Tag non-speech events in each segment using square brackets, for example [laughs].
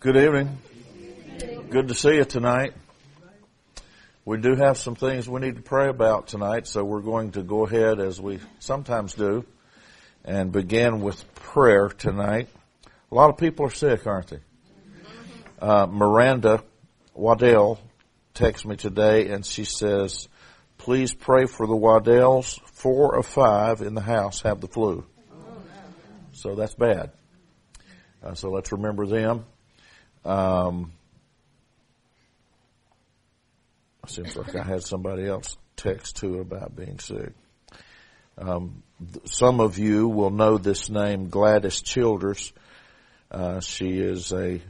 Good evening. Good to see you tonight. We do have some things we need to pray about tonight, so we're going to go ahead as we sometimes do and begin with prayer tonight. A lot of people are sick, aren't they? Uh, Miranda Waddell texted me today and she says, please pray for the Waddells. Four of five in the house have the flu. So that's bad. Uh, so let's remember them. Um, seems like I had somebody else text too about being sick. Um, some of you will know this name, Gladys Childers. Uh, she is a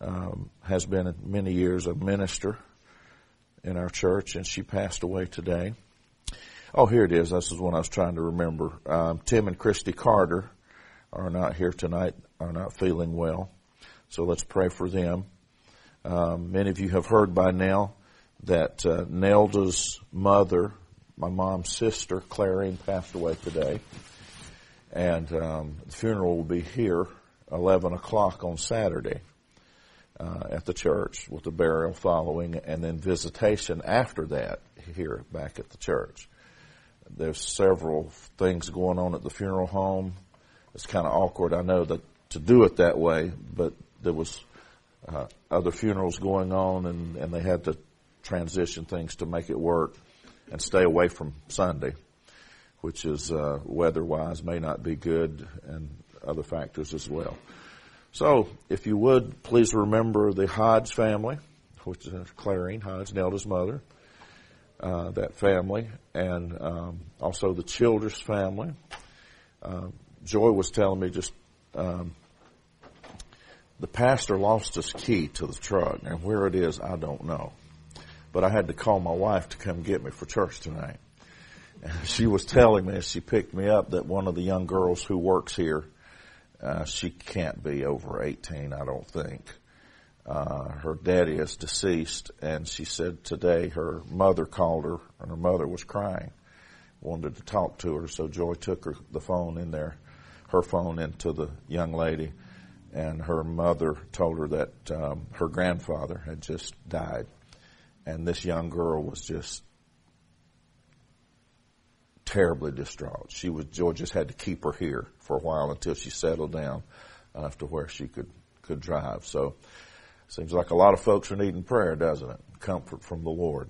um, has been many years a minister in our church, and she passed away today. Oh, here it is. This is one I was trying to remember. Um, Tim and Christy Carter are not here tonight, are not feeling well. So let's pray for them. Um, many of you have heard by now that uh, Nelda's mother, my mom's sister, Clarine, passed away today. And um, the funeral will be here, 11 o'clock on Saturday uh, at the church with the burial following and then visitation after that here back at the church. There's several things going on at the funeral home. It's kind of awkward, I know, that to do it that way, but there was uh, other funerals going on and, and they had to transition things to make it work and stay away from Sunday, which is uh, weather-wise may not be good and other factors as well. So, if you would, please remember the Hodge family, which is Clarine Hodge, Nelda's mother, uh, that family, and um, also the Childers family. Uh, Joy was telling me just um, the pastor lost his key to the truck, and where it is, I don't know. But I had to call my wife to come get me for church tonight. And [laughs] she was telling me as she picked me up that one of the young girls who works here uh, she can't be over 18, I don't think. Uh, her daddy is deceased, and she said today her mother called her, and her mother was crying, wanted to talk to her. So Joy took her the phone in there, her phone into the young lady, and her mother told her that um, her grandfather had just died, and this young girl was just terribly distraught. She was Joy just had to keep her here for a while until she settled down enough to where she could could drive. So seems like a lot of folks are needing prayer, doesn't it? Comfort from the Lord.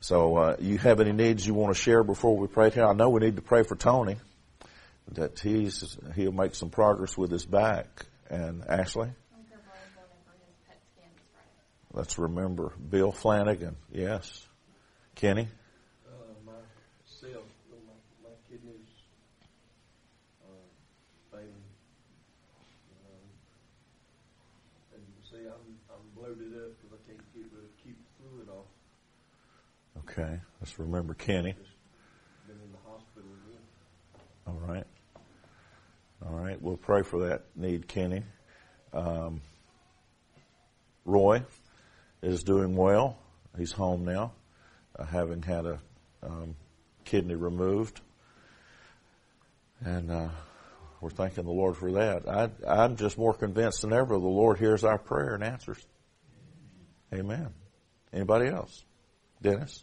So uh, you have any needs you want to share before we pray here? I know we need to pray for Tony that he's he'll make some progress with his back. And Ashley. Let's remember Bill Flanagan. Yes. Kenny. Uh, myself, my, my kidneys uh, failing, um, and you can see, I'm I'm bloated up because I can't get rid of keep fluid off. Okay, let's remember Kenny. All right. All right, we'll pray for that need, Kenny. Um, Roy is doing well. He's home now, uh, having had a um, kidney removed. And uh, we're thanking the Lord for that. I, I'm just more convinced than ever the Lord hears our prayer and answers. Amen. Anybody else? Dennis?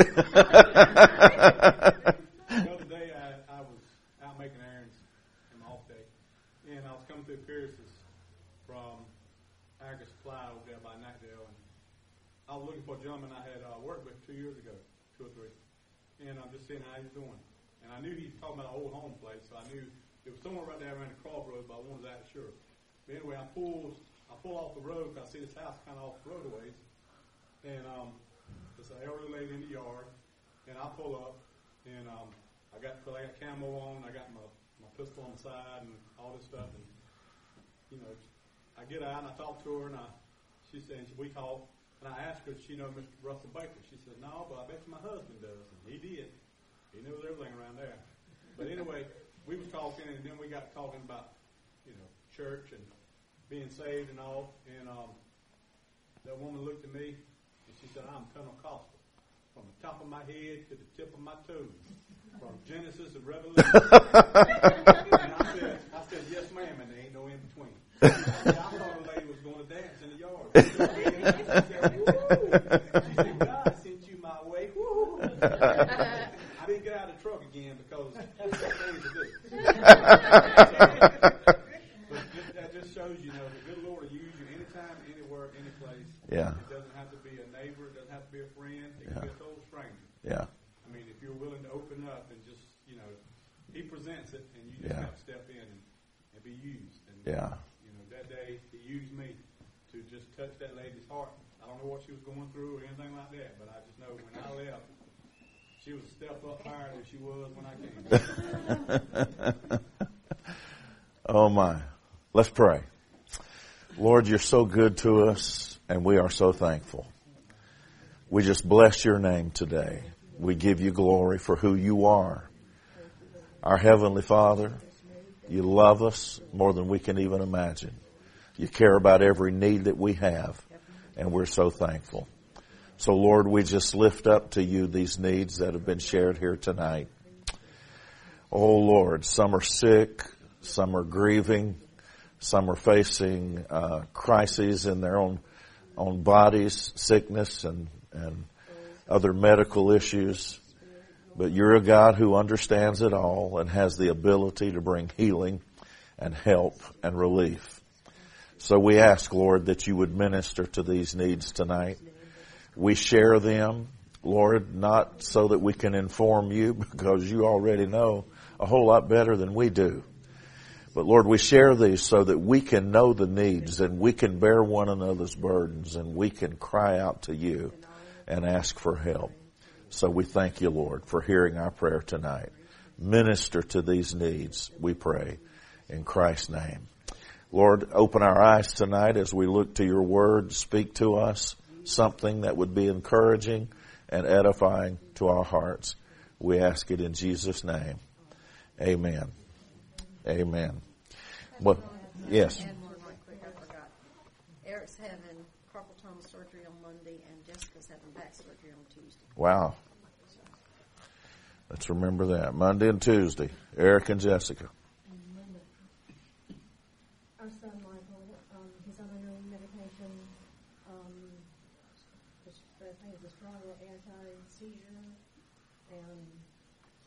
[laughs] The other day, I, I, was out making errands in my off day, and I was coming through Pierce's from Argus Supply over there by Knightdale, and I was looking for a gentleman I had uh, worked with two years ago, two or three, and I'm just seeing how he's doing. And I knew he was talking about an old home place, so I knew it was somewhere right there around the crossroad, but I wanted that sure. But anyway, I pulled I pull off the road because I see this house kind of off the road ways, and um, there's an elderly lady in the yard, and I pull up, and um, I got cause I got camo on, I got my my pistol on the side and all this stuff. And you know, I get out and I talk to her, and I, she said we talk, and I asked her, she know Mr. Russell Baker? She said, no, but I bet my husband does. And he did. He knows everything around there. But anyway, we was talking, and then we got talking about, you know, church and being saved and all. And um, that woman looked at me, she said, I'm Pentecostal. From the top of my head to the tip of my toes. From Genesis to Revelation. [laughs] and I said, I said, yes, ma'am, and there ain't no in between. I thought the lady was going to dance in the yard. [laughs] she said, Woo! She said, God sent you my way. Woo! I didn't get out of the truck again because that's to do. but that just shows you know the good Lord will use you anytime, anywhere, any place. Yeah. It doesn't have to be a neighbor. It doesn't have to be a friend. It can be a total stranger. Yeah. I mean, if you're willing to open up and just, you know, He presents it, and you just Yeah. have to step in and, and be used. And, Yeah. You know, that day He used me to just touch that lady's heart. I don't know what she was going through or anything like that, but I just know when I left, she was a step up higher than she was when I came. [laughs] Oh my. Let's pray. Lord, you're so good to us and we are so thankful. We just bless your name today. We give you glory for who you are. Our Heavenly Father, you love us more than we can even imagine. You care about every need that we have and we're so thankful. So Lord, we just lift up to you these needs that have been shared here tonight. Oh Lord, some are sick, some are grieving, some are facing uh, crises in their own own bodies, sickness and and other medical issues. But you're a God who understands it all and has the ability to bring healing and help and relief. So we ask, Lord, that you would minister to these needs tonight. We share them, Lord, not so that we can inform you [laughs] because you already know a whole lot better than we do. But Lord, we share these so that we can know the needs and we can bear one another's burdens and we can cry out to you and ask for help. So we thank you, Lord, for hearing our prayer tonight. Minister to these needs, we pray, in Christ's name. Lord, open our eyes tonight as we look to your word. Speak to us something that would be encouraging and edifying to our hearts. We ask it in Jesus' name. Amen. Amen. Well, yes. Add one right quick, I forgot. Eric's having carpal tunnel surgery on Monday, and Jessica's having back surgery on Tuesday. Wow. Let's remember that. Monday and Tuesday. Eric and Jessica. Our son Michael, um, he's on a new medication, um, which I think is a strong anti-seizure and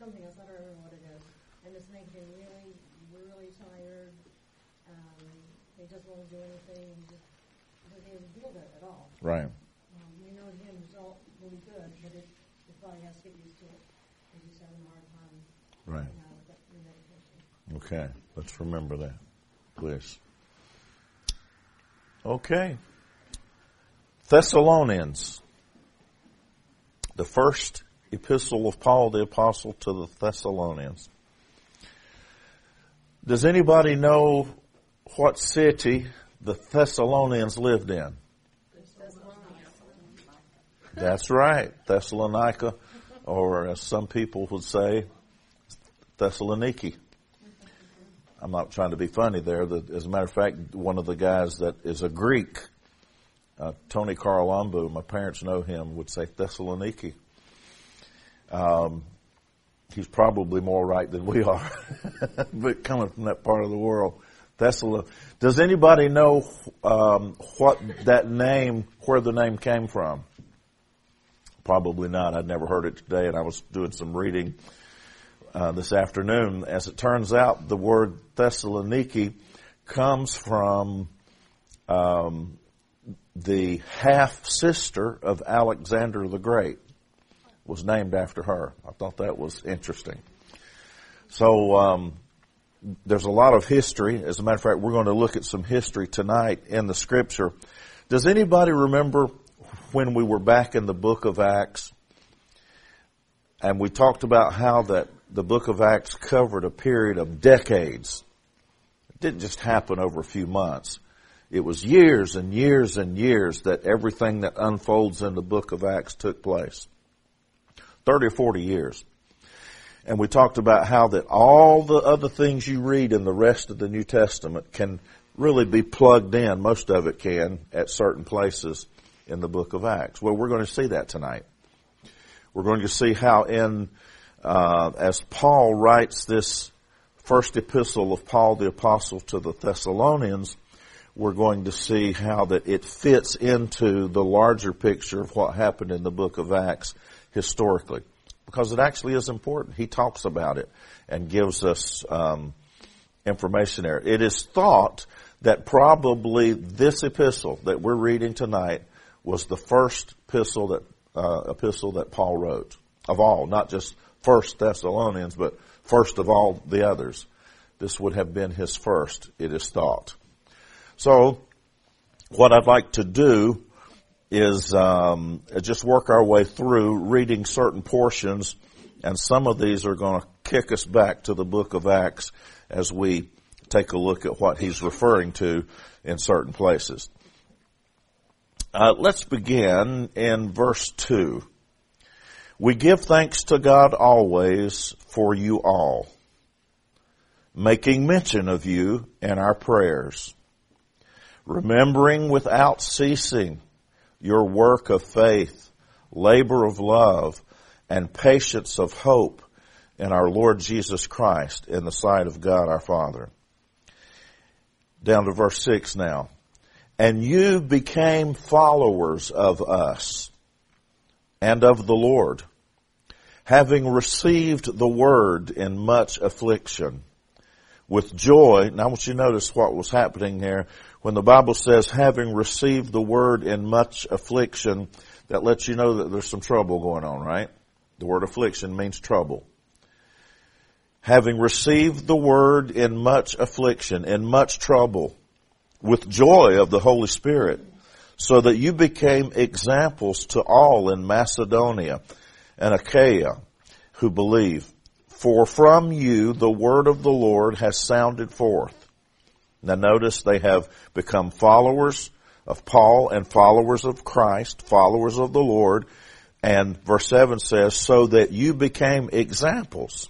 something else, I don't remember what it is. And it's making him really, really tired. Um, he doesn't want to do anything, he just doesn't even feel good at all. Right. Um, we know end result will be good, but it, his body has to get used to it. He's just having a hard time Right. now with that new medication. Okay. Let's remember that, please. Okay. Thessalonians. The first epistle of Paul the apostle to the Thessalonians. Does anybody know what city the Thessalonians lived in? That's right. Thessalonica, or as some people would say, Thessaloniki. I'm not trying to be funny there. The, as a matter of fact, one of the guys that is a Greek, uh, Tony Carlambu, my parents know him, would say Thessaloniki. Um, he's probably more right than we are, [laughs] but coming from that part of the world. Thessalon. Does anybody know um, what that name, where the name came from? Probably not. I'd never heard it today, and I was doing some reading uh, this afternoon. As it turns out, the word Thessaloniki comes from um, the half sister of Alexander the Great. Was named after her. I thought that was interesting. So um, there's a lot of history. As a matter of fact, we're going to look at some history tonight in the Scripture. Does anybody remember when we were back in the book of Acts and we talked about how that the book of Acts covered a period of decades. It didn't just happen over a few months. It was years and years and years that everything that unfolds in the book of Acts took place. 30 or 40 years. And we talked about how that all the other things you read in the rest of the New Testament can really be plugged in, most of it can, at certain places in the book of Acts. Well, we're going to see that tonight. We're going to see how in, uh, as Paul writes this first epistle of Paul the apostle to the Thessalonians, we're going to see how that it fits into the larger picture of what happened in the book of Acts historically. Because it actually is important. He talks about it and gives us um, information there. It is thought that probably this epistle that we're reading tonight was the first epistle that uh, epistle that Paul wrote of all, not just First Thessalonians, but first of all the others. This would have been his first, it is thought. So, what I'd like to do is um, just work our way through reading certain portions, and some of these are going to kick us back to the book of Acts as we take a look at what he's referring to in certain places. Uh, let's begin in verse 2. We give thanks to God always for you all, making mention of you in our prayers, remembering without ceasing your work of faith, labor of love, and patience of hope in our Lord Jesus Christ in the sight of God our Father. Down to verse 6 now and you became followers of us and of the Lord, having received the word in much affliction with joy. Now I want you to notice what was happening here. When the Bible says having received the word in much affliction, that lets you know that there's some trouble going on, right? The word affliction means trouble. Having received the word in much affliction, in much trouble, with joy of the Holy Spirit, so that you became examples to all in Macedonia and Achaia who believe. For from you the word of the Lord has sounded forth. Now notice they have become followers of Paul and followers of Christ, followers of the Lord. And verse 7 says, so that you became examples.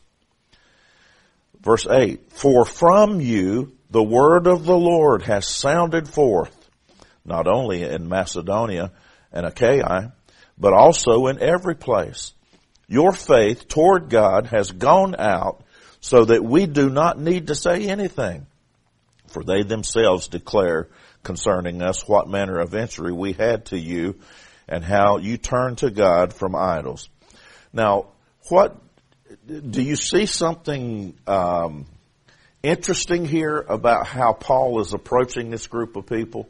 Verse 8, for from you the word of the Lord has sounded forth, not only in Macedonia and Achaia, but also in every place. Your faith toward God has gone out so that we do not need to say anything. For they themselves declare concerning us what manner of entry we had to you and how you turned to God from idols. Now, what, do you see something, um, interesting here about how Paul is approaching this group of people?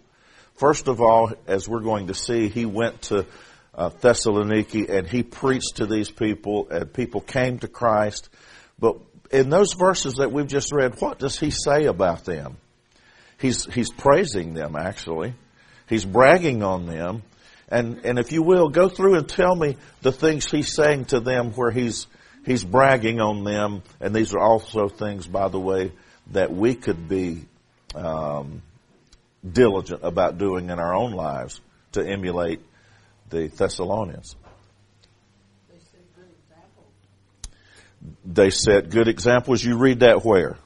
First of all, as we're going to see, he went to uh, Thessaloniki and he preached to these people and people came to Christ. But in those verses that we've just read, what does he say about them? He's, he's praising them actually. He's bragging on them. And, and if you will, go through and tell me the things he's saying to them where he's, he's bragging on them. And these are also things, by the way, that we could be um, diligent about doing in our own lives to emulate the Thessalonians. They set good examples. You read that where?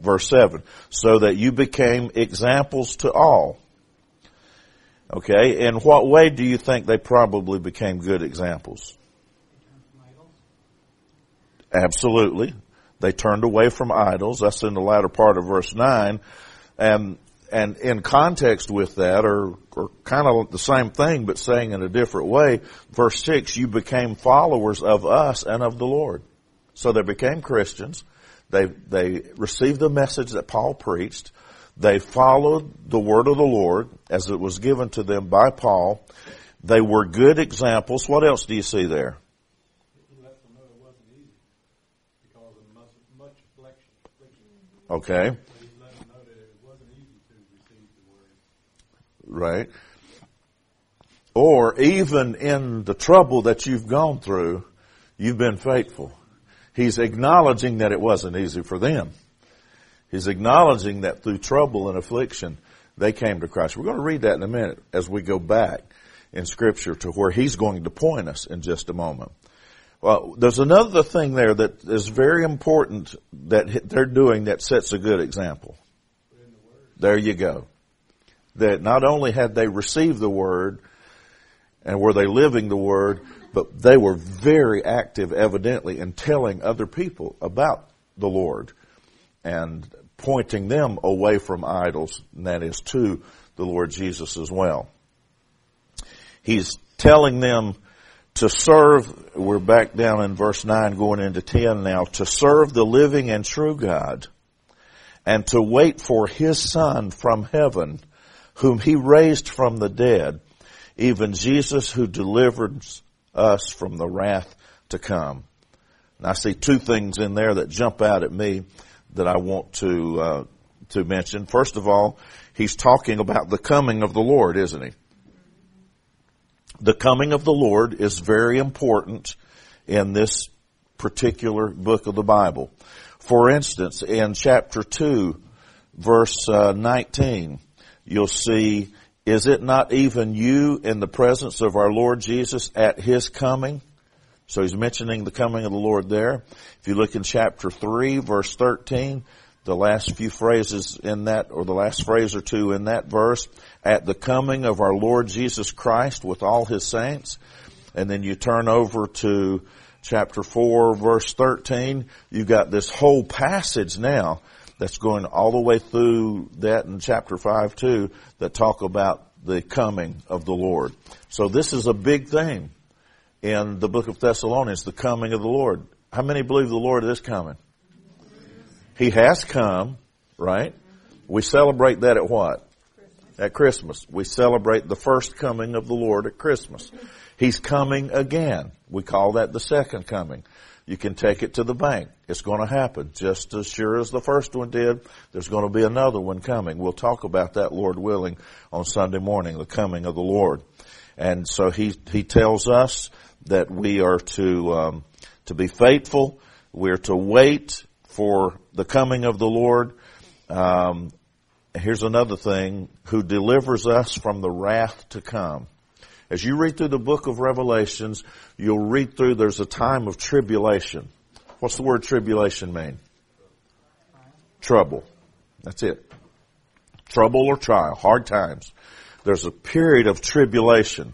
Verse 7. So that you became examples to all. Okay, in what way do you think they probably became good examples? Absolutely. They turned away from idols. That's in the latter part of verse 9. And, and in context with that, or, or kind of the same thing, but saying in a different way, verse 6, you became followers of us and of the Lord. So they became Christians. They, they received the message that Paul preached. They followed the word of the Lord as it was given to them by Paul. They were good examples. What else do you see there? Okay. Right. Or even in the trouble that you've gone through, you've been faithful. He's acknowledging that it wasn't easy for them. He's acknowledging that through trouble and affliction, they came to Christ. We're going to read that in a minute as we go back in scripture to where he's going to point us in just a moment. Well, there's another thing there that is very important that they're doing that sets a good example. There you go. That not only had they received the word and were they living the word, but they were very active evidently in telling other people about the Lord and pointing them away from idols, and that is to the Lord Jesus as well. He's telling them to serve, we're back down in verse 9 going into 10 now, to serve the living and true God and to wait for His Son from heaven whom He raised from the dead, even Jesus who delivers us from the wrath to come. And I see two things in there that jump out at me that I want to uh, to mention. First of all, he's talking about the coming of the Lord, isn't he? The coming of the Lord is very important in this particular book of the Bible. For instance, in chapter 2, verse uh, 19, you'll see, is it not even you in the presence of our Lord Jesus at his coming? So he's mentioning the coming of the Lord there. If you look in chapter 3 verse 13, the last few phrases in that, or the last phrase or two in that verse, at the coming of our Lord Jesus Christ with all his saints. And then you turn over to chapter 4 verse 13, you've got this whole passage now that's going all the way through that in chapter 5 too that talk about the coming of the Lord. So this is a big thing in the book of Thessalonians, the coming of the Lord. How many believe the Lord is coming? He has come, right? We celebrate that at what? At Christmas. We celebrate the first coming of the Lord at Christmas. He's coming again. We call that the second coming. You can take it to the bank. It's going to happen just as sure as the first one did. There's going to be another one coming. We'll talk about that, Lord willing, on Sunday morning, the coming of the Lord. And so he, he tells us that we are to um, to be faithful. We're to wait for the coming of the Lord. Um, here's another thing: who delivers us from the wrath to come. As you read through the book of Revelations, you'll read through. There's a time of tribulation. What's the word tribulation mean? Trouble. That's it. Trouble or trial, hard times. There's a period of tribulation.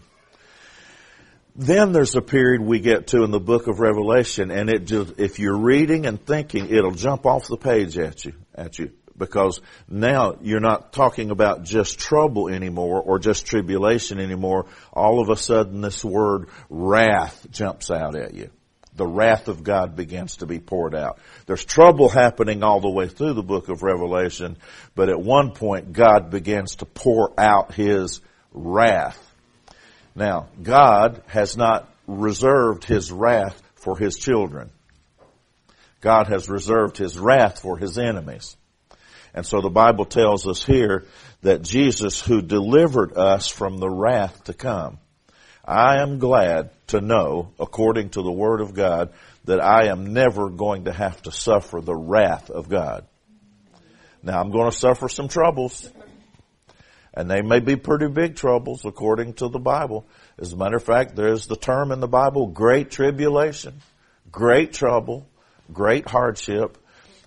Then there's a period we get to in the book of Revelation and it just, if you're reading and thinking, it'll jump off the page at you, at you. Because now you're not talking about just trouble anymore or just tribulation anymore. All of a sudden this word wrath jumps out at you. The wrath of God begins to be poured out. There's trouble happening all the way through the book of Revelation, but at one point God begins to pour out His wrath now, God has not reserved His wrath for His children. God has reserved His wrath for His enemies. And so the Bible tells us here that Jesus who delivered us from the wrath to come. I am glad to know, according to the Word of God, that I am never going to have to suffer the wrath of God. Now I'm going to suffer some troubles. And they may be pretty big troubles according to the Bible. As a matter of fact, there's the term in the Bible, great tribulation, great trouble, great hardship.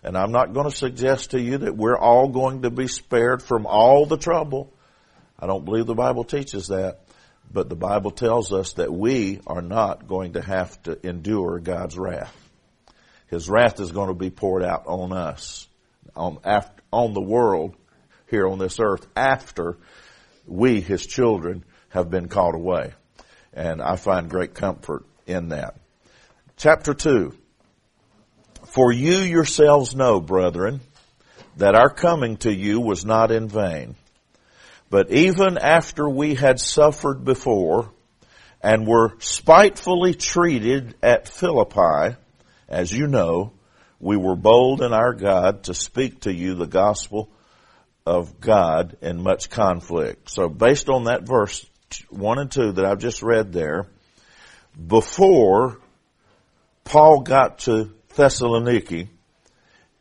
And I'm not going to suggest to you that we're all going to be spared from all the trouble. I don't believe the Bible teaches that. But the Bible tells us that we are not going to have to endure God's wrath. His wrath is going to be poured out on us, on, after, on the world here on this earth after we, his children, have been called away. And I find great comfort in that. Chapter 2. For you yourselves know, brethren, that our coming to you was not in vain. But even after we had suffered before and were spitefully treated at Philippi, as you know, we were bold in our God to speak to you the gospel of God and much conflict. So based on that verse 1 and 2 that I've just read there, before Paul got to Thessaloniki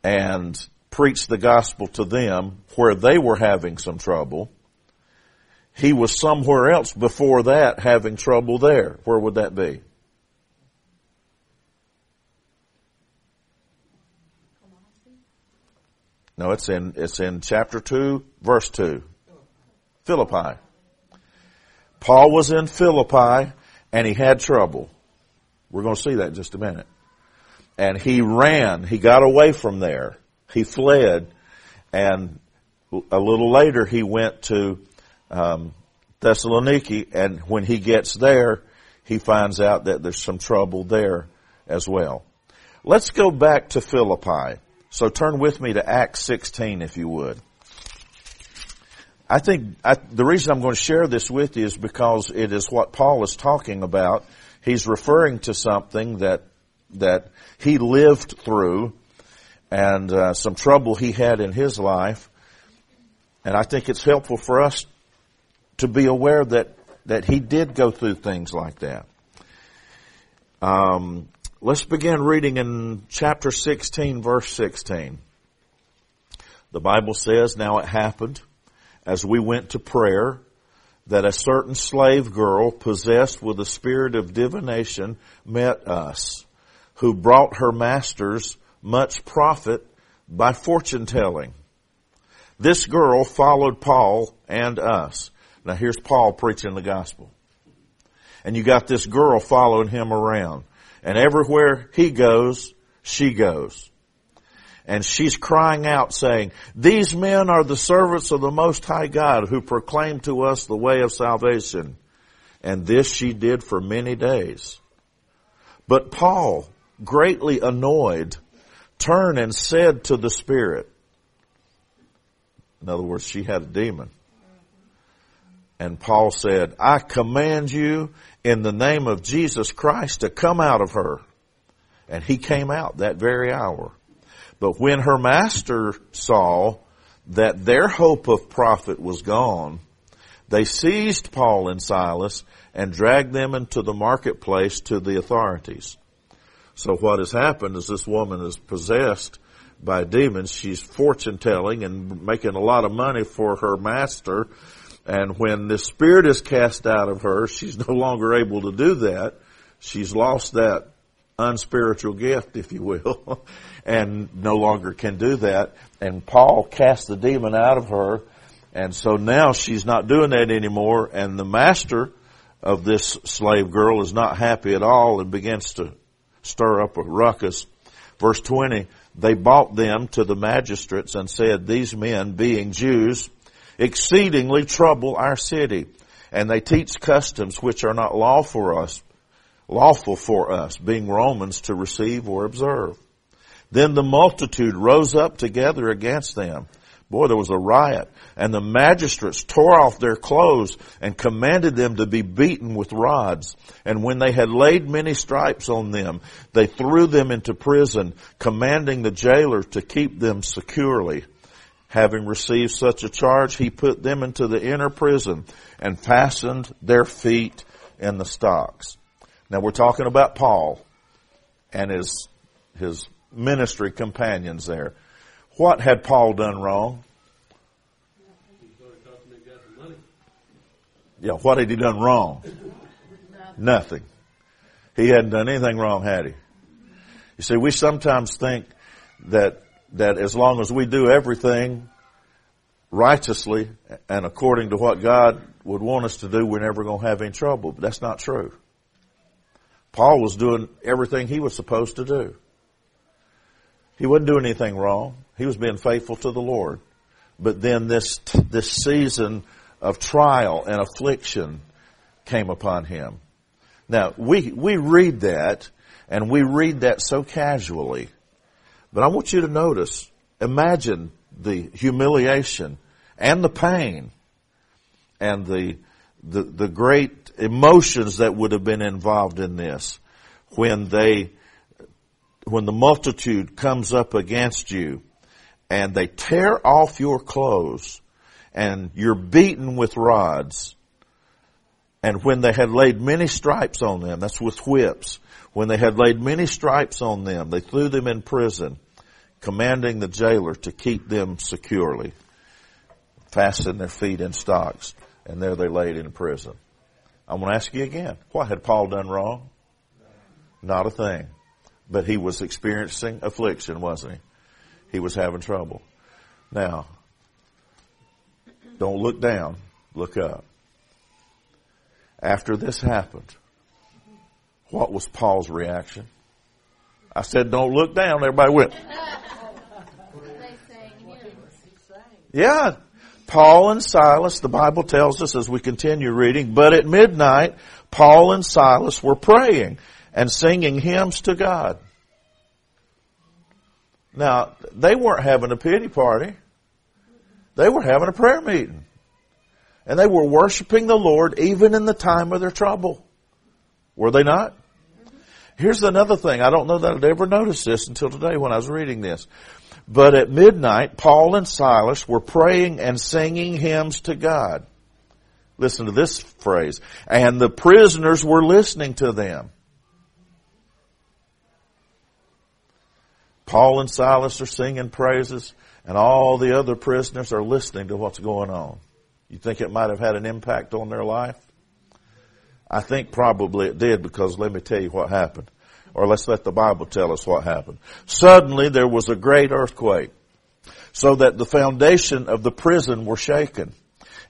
and preached the gospel to them where they were having some trouble. He was somewhere else before that having trouble there. Where would that be? No, it's in, it's in chapter 2, verse 2. Philippi. Paul was in Philippi and he had trouble. We're going to see that in just a minute. And he ran. He got away from there. He fled. And a little later he went to um, Thessaloniki. And when he gets there, he finds out that there's some trouble there as well. Let's go back to Philippi. So turn with me to Acts 16 if you would. I think I, the reason I'm going to share this with you is because it is what Paul is talking about. He's referring to something that that he lived through and uh, some trouble he had in his life, and I think it's helpful for us to be aware that that he did go through things like that. Um, let's begin reading in chapter 16, verse 16. The Bible says, "Now it happened." as we went to prayer that a certain slave girl possessed with a spirit of divination met us, who brought her masters much profit by fortune telling. This girl followed Paul and us. Now here's Paul preaching the gospel. And you got this girl following him around. And everywhere he goes, she goes and she's crying out saying, these men are the servants of the Most High God who proclaim to us the way of salvation. And this she did for many days. But Paul, greatly annoyed, turned and said to the Spirit, in other words, she had a demon. And Paul said, I command you in the name of Jesus Christ to come out of her. And he came out that very hour. But when her master saw that their hope of profit was gone, they seized Paul and Silas and dragged them into the marketplace to the authorities. So what has happened is this woman is possessed by demons. She's fortune telling and making a lot of money for her master. And when the spirit is cast out of her, she's no longer able to do that. She's lost that unspiritual gift, if you will, [laughs] and no longer can do that. And Paul cast the demon out of her, and so now she's not doing that anymore, and the master of this slave girl is not happy at all and begins to stir up a ruckus. Verse 20, they brought them to the magistrates and said, these men, being Jews, exceedingly trouble our city, and they teach customs which are not law for us, lawful for us, being Romans, to receive or observe. Then the multitude rose up together against them. Boy, there was a riot. And the magistrates tore off their clothes and commanded them to be beaten with rods. And when they had laid many stripes on them, they threw them into prison, commanding the jailer to keep them securely. Having received such a charge, he put them into the inner prison and fastened their feet in the stocks. Now we're talking about Paul and his, his ministry companions there. What had Paul done wrong? Yeah, what had he done wrong? Nothing. He hadn't done anything wrong, had he? You see, we sometimes think that, that as long as we do everything righteously and according to what God would want us to do, we're never going to have any trouble. But that's not true. Paul was doing everything he was supposed to do. He wasn't doing anything wrong. He was being faithful to the Lord. But then this, this season of trial and affliction came upon him. Now, we, we read that and we read that so casually. But I want you to notice, imagine the humiliation and the pain and the, the, the great emotions that would have been involved in this when they when the multitude comes up against you and they tear off your clothes and you're beaten with rods, And when they had laid many stripes on them, that's with whips, when they had laid many stripes on them, they threw them in prison, commanding the jailer to keep them securely, fasten their feet in stocks, and there they laid in prison. I'm going to ask you again, what had Paul done wrong? Not a thing. But he was experiencing affliction, wasn't he? He was having trouble. Now, don't look down, look up. After this happened, what was Paul's reaction? I said, don't look down. Everybody went. Yeah. Paul and Silas, the Bible tells us as we continue reading, but at midnight, Paul and Silas were praying and singing hymns to God. Now, they weren't having a pity party. They were having a prayer meeting. And they were worshiping the Lord even in the time of their trouble. Were they not? Here's another thing. I don't know that I'd ever noticed this until today when I was reading this. But at midnight, Paul and Silas were praying and singing hymns to God. Listen to this phrase. And the prisoners were listening to them. Paul and Silas are singing praises and all the other prisoners are listening to what's going on. You think it might have had an impact on their life? I think probably it did because let me tell you what happened. Or let's let the Bible tell us what happened. Suddenly there was a great earthquake so that the foundation of the prison were shaken.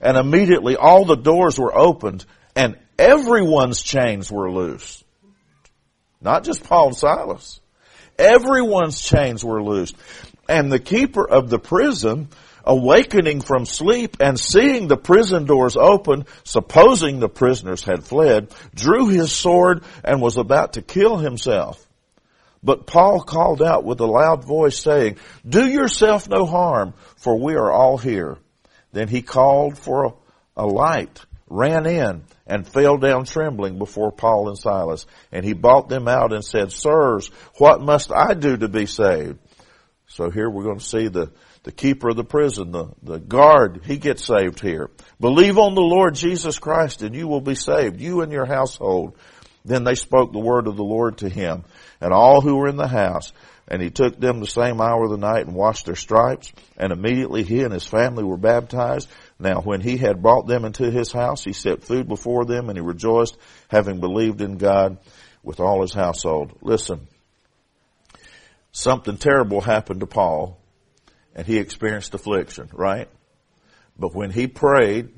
And immediately all the doors were opened and everyone's chains were loose. Not just Paul and Silas. Everyone's chains were loosed. And the keeper of the prison awakening from sleep and seeing the prison doors open, supposing the prisoners had fled, drew his sword and was about to kill himself. But Paul called out with a loud voice saying, do yourself no harm, for we are all here. Then he called for a, light, ran in, and fell down trembling before Paul and Silas. And he brought them out and said, Sirs, what must I do to be saved? So here we're going to see the, the keeper of the prison, the, the guard, he gets saved here. Believe on the Lord Jesus Christ and you will be saved, you and your household. Then they spoke the word of the Lord to him and all who were in the house. And he took them the same hour of the night and washed their stripes. And immediately he and his family were baptized. Now when he had brought them into his house, he set food before them and he rejoiced, having believed in God with all his household. Listen, something terrible happened to Paul and he experienced affliction, right? But when he prayed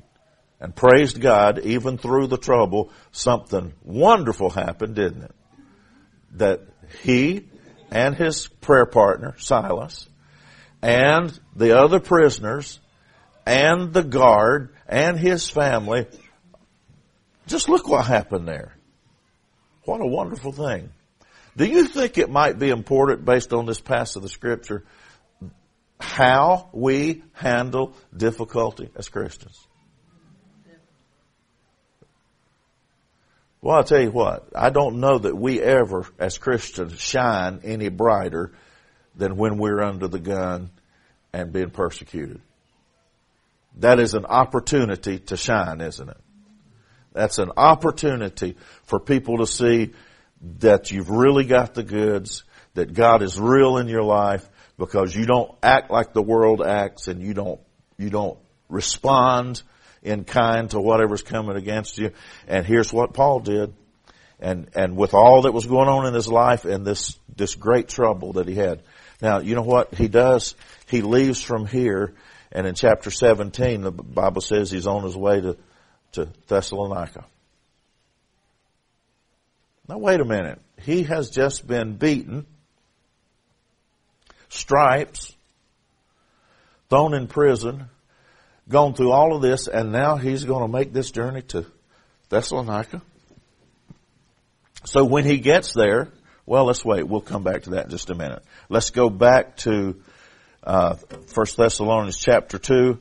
and praised God, even through the trouble, something wonderful happened, didn't it? That he and his prayer partner, Silas, and the other prisoners, and the guard, and his family, just look what happened there. What a wonderful thing. Do you think it might be important based on this passage of the scripture how we handle difficulty as Christians. Well, I'll tell you what, I don't know that we ever, as Christians, shine any brighter than when we're under the gun and being persecuted. That is an opportunity to shine, isn't it? That's an opportunity for people to see that you've really got the goods, that God is real in your life, because you don't act like the world acts and you don't, you don't respond in kind to whatever's coming against you. And here's what Paul did. And, and with all that was going on in his life and this, this great trouble that he had. Now, you know what he does? He leaves from here and in chapter 17, the Bible says he's on his way to, to Thessalonica. Now wait a minute. He has just been beaten stripes, thrown in prison, gone through all of this, and now he's going to make this journey to Thessalonica. So when he gets there, well, let's wait. We'll come back to that in just a minute. Let's go back to uh, 1 Thessalonians chapter 2,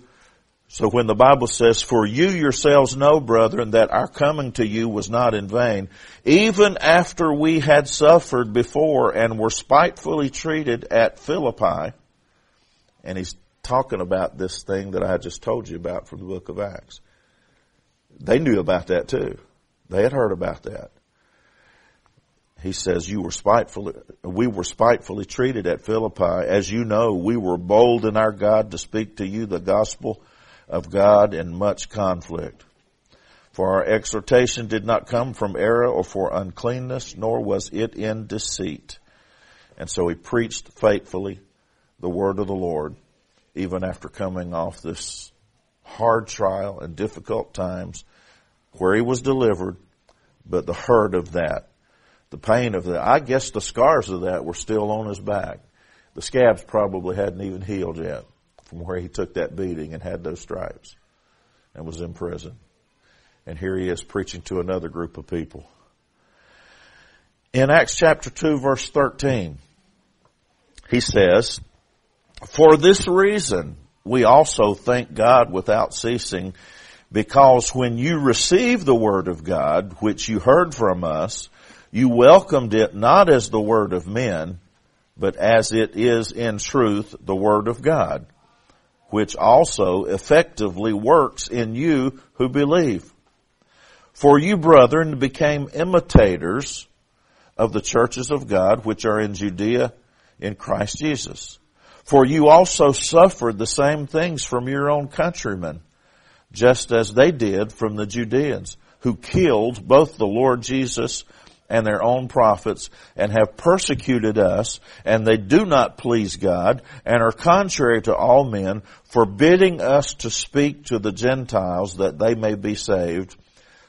so when the Bible says, for you yourselves know, brethren, that our coming to you was not in vain, even after we had suffered before and were spitefully treated at Philippi, and he's talking about this thing that I just told you about from the book of Acts. They knew about that too. They had heard about that. He says, you were spitefully, we were spitefully treated at Philippi. As you know, we were bold in our God to speak to you the gospel of God in much conflict. For our exhortation did not come from error or for uncleanness, nor was it in deceit. And so he preached faithfully the word of the Lord, even after coming off this hard trial and difficult times where he was delivered, but the hurt of that, the pain of that, I guess the scars of that were still on his back. The scabs probably hadn't even healed yet from where he took that beating and had those stripes and was in prison. And here he is preaching to another group of people. In Acts chapter 2 verse 13, he says, For this reason we also thank God without ceasing, because when you received the word of God, which you heard from us, you welcomed it not as the word of men, but as it is in truth the word of God, which also effectively works in you who believe. For you, brethren, became imitators of the churches of God which are in Judea in Christ Jesus. For you also suffered the same things from your own countrymen, just as they did from the Judeans, who killed both the Lord Jesus and their own prophets and have persecuted us and they do not please God and are contrary to all men, forbidding us to speak to the Gentiles that they may be saved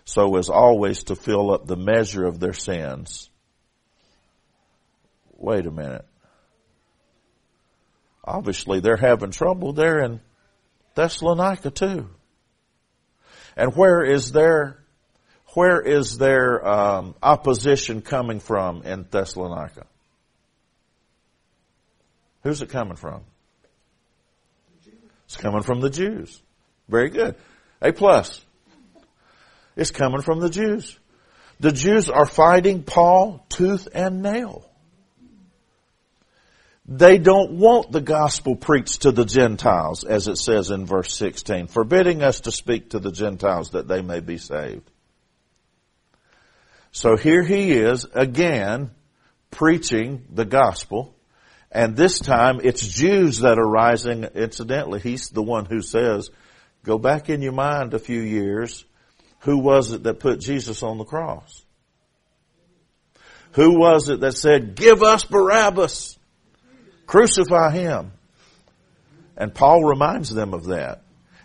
so as always to fill up the measure of their sins. Wait a minute. Obviously they're having trouble there in Thessalonica too. And where is their, where is their um, opposition coming from in Thessalonica? Who's it coming from? It's coming from the Jews. Very good. A plus. It's coming from the Jews. The Jews are fighting Paul tooth and nail. They don't want the gospel preached to the Gentiles, as it says in verse 16, forbidding us to speak to the Gentiles that they may be saved. So here he is again preaching the gospel, and this time it's Jews that are rising. Incidentally, he's the one who says, go back in your mind a few years who was it that put Jesus on the cross? Who was it that said, give us Barabbas? Crucify him. And Paul reminds them of that.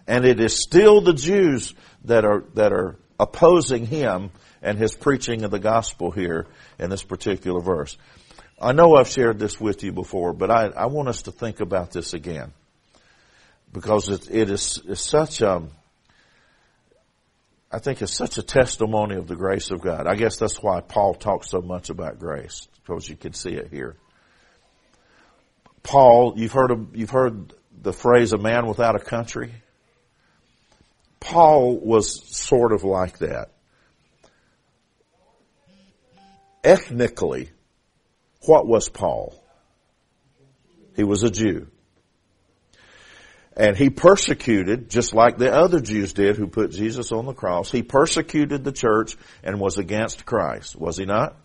And it is still the Jews that are, that are opposing him and his preaching of the gospel here in this particular verse. I know I've shared this with you before, but I, I want us to think about this again. Because it, it is such a, I think is such a testimony of the grace of God. I guess that's why Paul talks so much about grace, because you can see it here. Paul, you've heard of, you've heard the phrase "a man without a country." Paul was sort of like that. Ethnically, what was Paul? He was a Jew. And he persecuted, just like the other Jews did who put Jesus on the cross, he persecuted the church and was against Christ, was he not?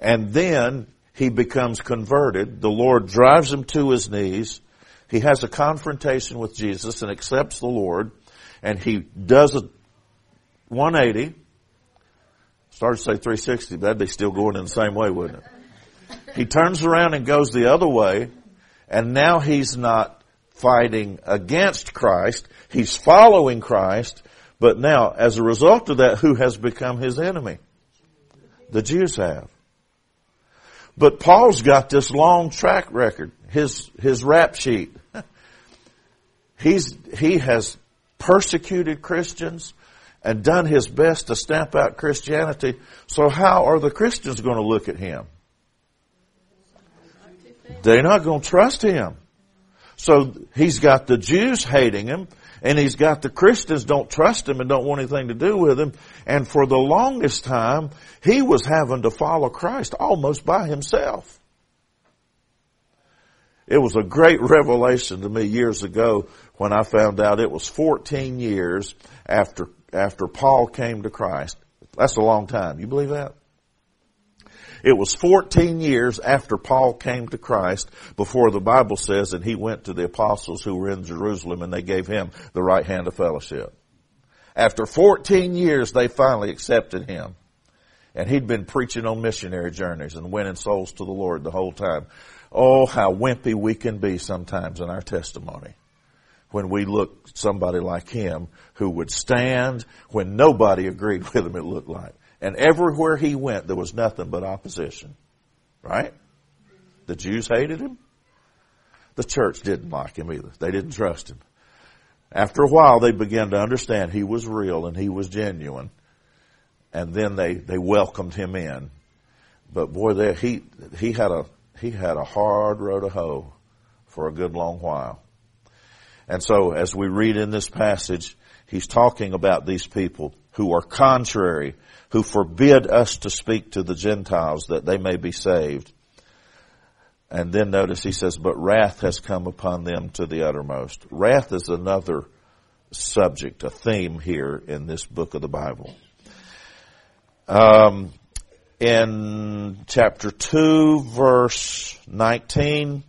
And then he becomes converted. The Lord drives him to his knees. He has a confrontation with Jesus and accepts the Lord. And he does a 180. Started to say 360, but that'd be still going in the same way, wouldn't it? He turns around and goes the other way. And now he's not fighting against Christ. He's following Christ. But now, as a result of that, who has become his enemy? The Jews have. But Paul's got this long track record. His, his rap sheet. [laughs] He's, he has persecuted Christians and done his best to stamp out Christianity. So how are the Christians going to look at him? They're not going to trust him. So he's got the Jews hating him, and he's got the Christians don't trust him and don't want anything to do with him. And for the longest time, he was having to follow Christ almost by himself. It was a great revelation to me years ago when I found out it was 14 years after after Paul came to Christ. That's a long time. You believe that? It was 14 years after Paul came to Christ before the Bible says that he went to the apostles who were in Jerusalem and they gave him the right hand of fellowship. After 14 years, they finally accepted him. And he'd been preaching on missionary journeys and winning souls to the Lord the whole time. Oh, how wimpy we can be sometimes in our testimony when we look somebody like him who would stand when nobody agreed with him, it looked like. And everywhere he went, there was nothing but opposition. Right? The Jews hated him. The church didn't like him either. They didn't trust him. After a while, they began to understand he was real and he was genuine. And then they, they welcomed him in. But boy, there, he, he had a, he had a hard row to hoe for a good long while. And so as we read in this passage, he's talking about these people who are contrary, who forbid us to speak to the Gentiles that they may be saved. And then notice he says, but wrath has come upon them to the uttermost. Wrath is another subject, a theme here in this book of the Bible. Um, in chapter 2 verse 19,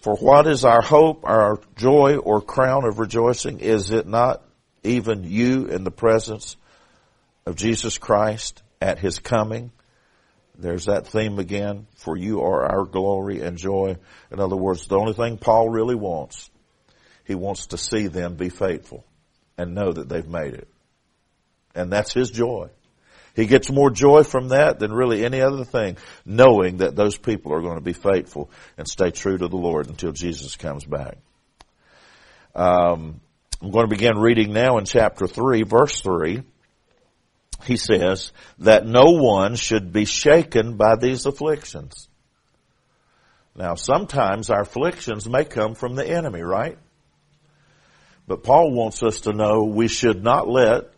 for what is our hope, our joy, or crown of rejoicing? Is it not even you in the presence of Jesus Christ at His coming? There's that theme again. For you are our glory and joy. In other words, the only thing Paul really wants, he wants to see them be faithful and know that they've made it. And that's his joy. He gets more joy from that than really any other thing, knowing that those people are going to be faithful and stay true to the Lord until Jesus comes back. Um, I'm going to begin reading now in chapter 3, verse 3. He says that no one should be shaken by these afflictions. Now, sometimes our afflictions may come from the enemy, right? But Paul wants us to know we should not let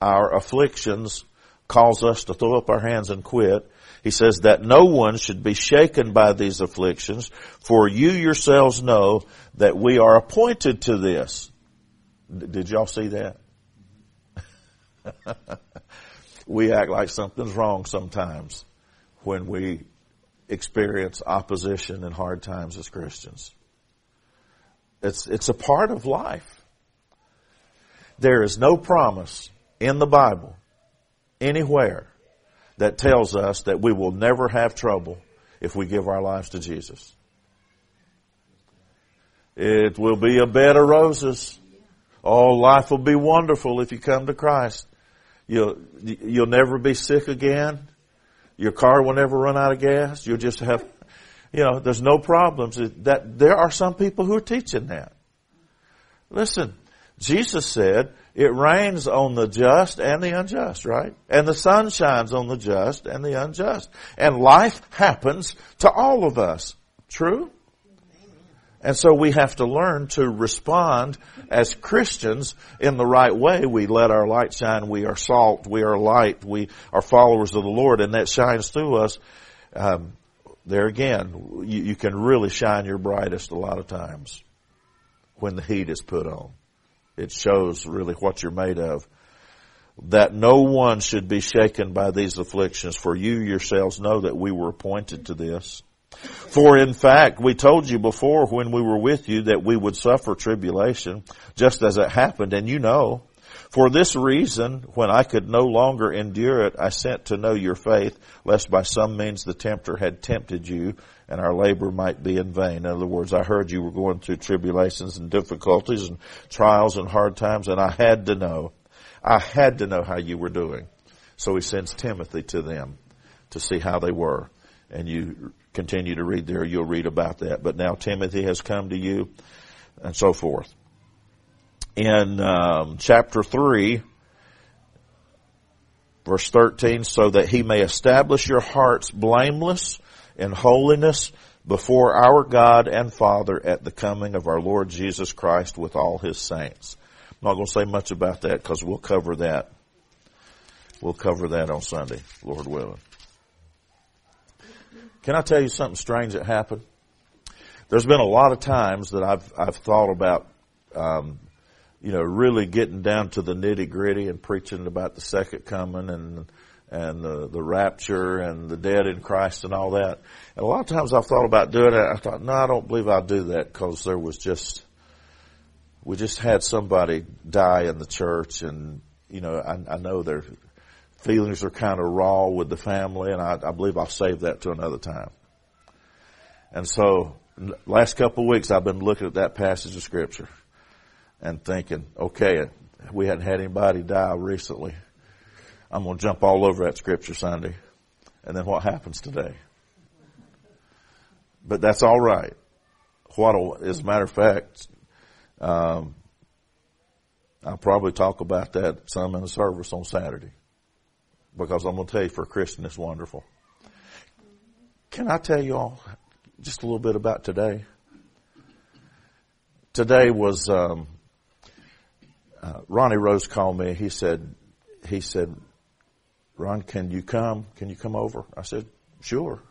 our afflictions calls us to throw up our hands and quit. He says that no one should be shaken by these afflictions, for you yourselves know that we are appointed to this. Did y'all see that? [laughs] we act like something's wrong sometimes when we experience opposition and hard times as Christians. It's, it's a part of life. There is no promise in the Bible anywhere that tells us that we will never have trouble if we give our lives to Jesus. It will be a bed of roses. Oh, life will be wonderful if you come to Christ. You'll, you'll never be sick again. Your car will never run out of gas. You'll just have, you know, there's no problems. That, there are some people who are teaching that. Listen, Jesus said, it rains on the just and the unjust, right? And the sun shines on the just and the unjust. And life happens to all of us. True? And so we have to learn to respond as Christians in the right way. We let our light shine. We are salt. We are light. We are followers of the Lord and that shines through us. Um, there again, you, you can really shine your brightest a lot of times when the heat is put on. It shows really what you're made of. That no one should be shaken by these afflictions, for you yourselves know that we were appointed to this. For in fact, we told you before when we were with you that we would suffer tribulation, just as it happened, and you know. For this reason, when I could no longer endure it, I sent to know your faith, lest by some means the tempter had tempted you, and our labor might be in vain. In other words, I heard you were going through tribulations and difficulties and trials and hard times, and I had to know. I had to know how you were doing. So he sends Timothy to them to see how they were. And you continue to read there, you'll read about that. But now Timothy has come to you, and so forth in um, chapter 3, verse 13, so that he may establish your hearts blameless in holiness before our God and Father at the coming of our Lord Jesus Christ with all his saints. I'm not going to say much about that because we'll cover that. We'll cover that on Sunday, Lord willing. Can I tell you something strange that happened? There's been a lot of times that I've I've thought about um, you know, really getting down to the nitty gritty and preaching about the second coming and and the the rapture and the dead in Christ and all that. And a lot of times I've thought about doing it. I thought, no, I don't believe I'll do that because there was just we just had somebody die in the church, and you know, I, I know their feelings are kind of raw with the family, and I, I believe I'll save that to another time. And so, last couple of weeks, I've been looking at that passage of scripture and thinking, okay, we hadn't had anybody die recently. I'm going to jump all over that scripture Sunday. And then what happens today? But that's all right. What, as a matter of fact, um, I'll probably talk about that some in the service on Saturday because I'm going to tell you for a Christian it's wonderful. Can I tell you all just a little bit about today? Today was um, uh, Ronnie Rose called me. He said, he said, Ron, can you come? Can you come over? I said, sure.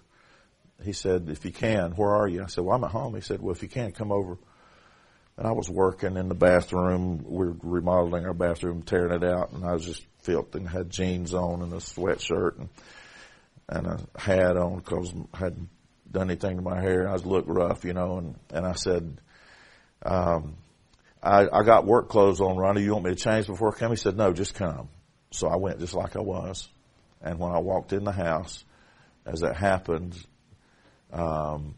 He said, if you can, where are you? I said, well, I'm at home. He said, well, if you can, come over. And I was working in the bathroom. We are remodeling our bathroom, tearing it out, and I was just filthy and had jeans on and a sweatshirt and, and a hat on because I hadn't done anything to my hair. I was looked rough, you know, and, and I said, um, I, I got work clothes on, Ronnie. You want me to change before I come? He said, no, just come. So I went just like I was. And when I walked in the house, as that happened, um,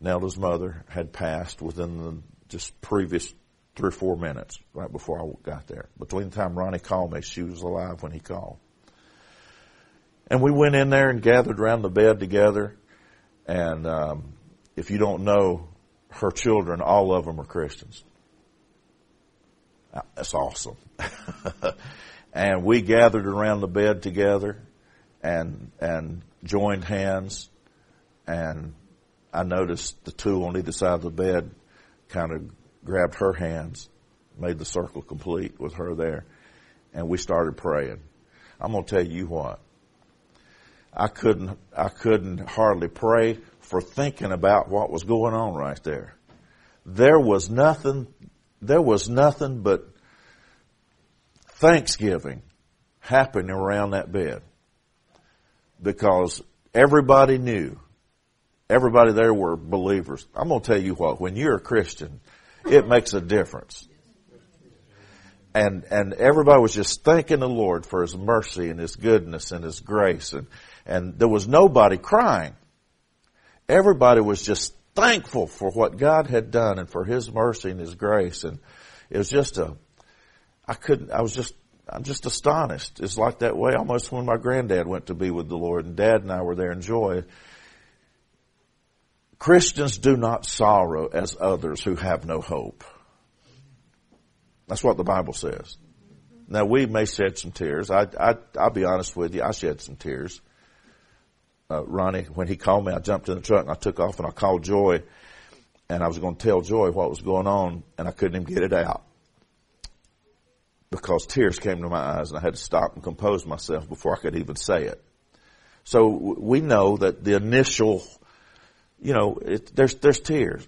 Nelda's mother had passed within the just previous three or four minutes right before I got there. Between the time Ronnie called me, she was alive when he called. And we went in there and gathered around the bed together. And um, if you don't know her children, all of them are Christians. That's awesome. [laughs] and we gathered around the bed together and and joined hands and I noticed the two on either side of the bed kind of grabbed her hands, made the circle complete with her there, and we started praying. I'm going to tell you what. I couldn't, I couldn't hardly pray for thinking about what was going on right there. There was nothing, there was nothing but thanksgiving happening around that bed. Because everybody knew Everybody there were believers. I'm going to tell you what, when you're a Christian, it makes a difference. And, and everybody was just thanking the Lord for His mercy and His goodness and His grace. And, and there was nobody crying. Everybody was just thankful for what God had done and for His mercy and His grace. And it was just a, I couldn't, I was just, I'm just astonished. It's like that way almost when my granddad went to be with the Lord and dad and I were there in joy. Christians do not sorrow as others who have no hope. That's what the Bible says. Now we may shed some tears. I, I, I'll be honest with you. I shed some tears. Uh, Ronnie, when he called me, I jumped in the truck and I took off and I called Joy and I was going to tell Joy what was going on and I couldn't even get it out because tears came to my eyes and I had to stop and compose myself before I could even say it. So we know that the initial you know, it, there's, there's tears.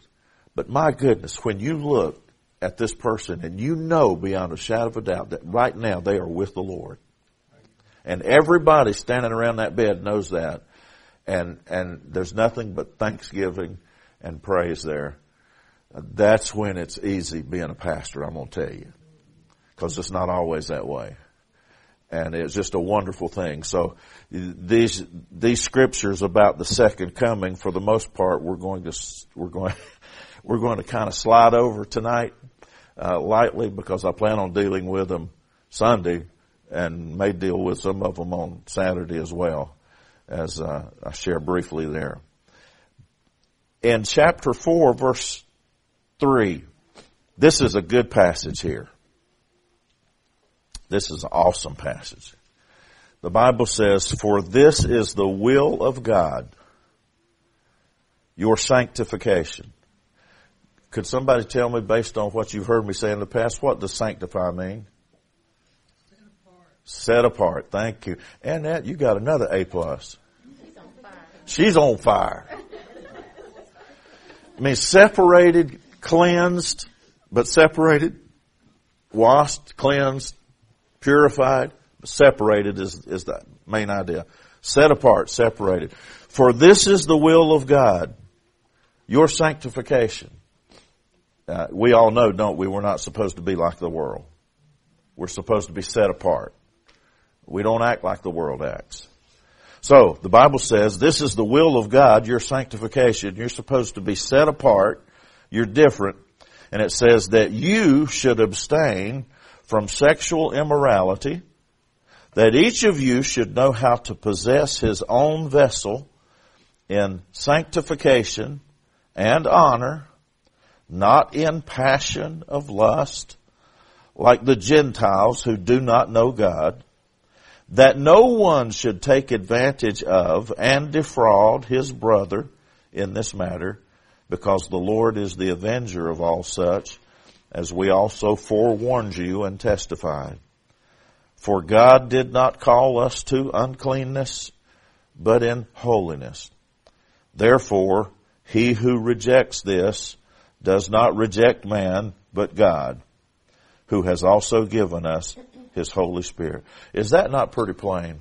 But my goodness, when you look at this person and you know beyond a shadow of a doubt that right now they are with the Lord. And everybody standing around that bed knows that. And, and there's nothing but thanksgiving and praise there. That's when it's easy being a pastor, I'm going to tell you. Cause it's not always that way and it's just a wonderful thing. So these these scriptures about the second coming, for the most part, we're going to we're going [laughs] we're going to kind of slide over tonight uh, lightly because I plan on dealing with them Sunday and may deal with some of them on Saturday as well, as uh, I share briefly there. In chapter four, verse three, this is a good passage here. This is an awesome passage. The Bible says, for this is the will of God, your sanctification. Could somebody tell me based on what you've heard me say in the past, what does sanctify mean? Set apart. Thank you. That, you got another A plus. She's on fire. She's on fire. I mean, separated, cleansed, but separated washed, cleansed, purified, separated is, is the main idea. Set apart, separated. For this is the will of God, your sanctification. Uh, we all know, don't we? We're not supposed to be like the world. We're supposed to be set apart. We don't act like the world acts. So, the Bible says this is the will of God, your sanctification. You're supposed to be set apart. You're different. And it says that you should abstain from sexual immorality, that each of you should know how to possess his own vessel in sanctification and honor, not in passion of lust, like the Gentiles who do not know God, that no one should take advantage of and defraud his brother in this matter, because the Lord is the avenger of all such, as we also forewarned you and testified. For God did not call us to uncleanness, but in holiness. Therefore, he who rejects this does not reject man, but God, who has also given us his Holy Spirit. Is that not pretty plain?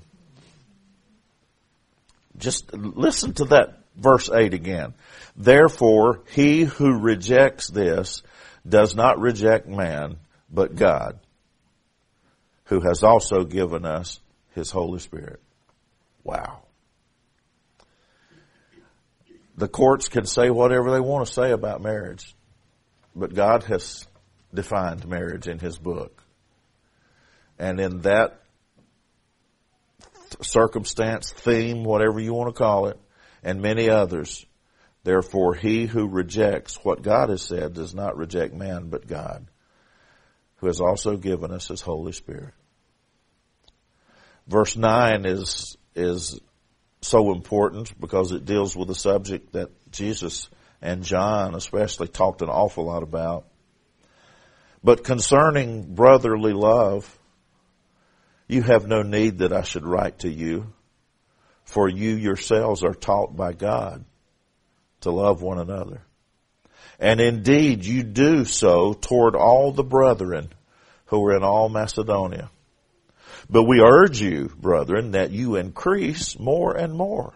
Just listen to that verse 8 again. Therefore, he who rejects this does not reject man, but God, who has also given us his Holy Spirit. Wow. The courts can say whatever they want to say about marriage, but God has defined marriage in his book. And in that circumstance, theme, whatever you want to call it, and many others, therefore he who rejects what God has said does not reject man, but God, who has also given us his Holy Spirit. Verse 9 is, is so important because it deals with a subject that Jesus and John especially talked an awful lot about. But concerning brotherly love, you have no need that I should write to you, for you yourselves are taught by God to love one another. And indeed you do so toward all the brethren who are in all Macedonia. But we urge you, brethren, that you increase more and more,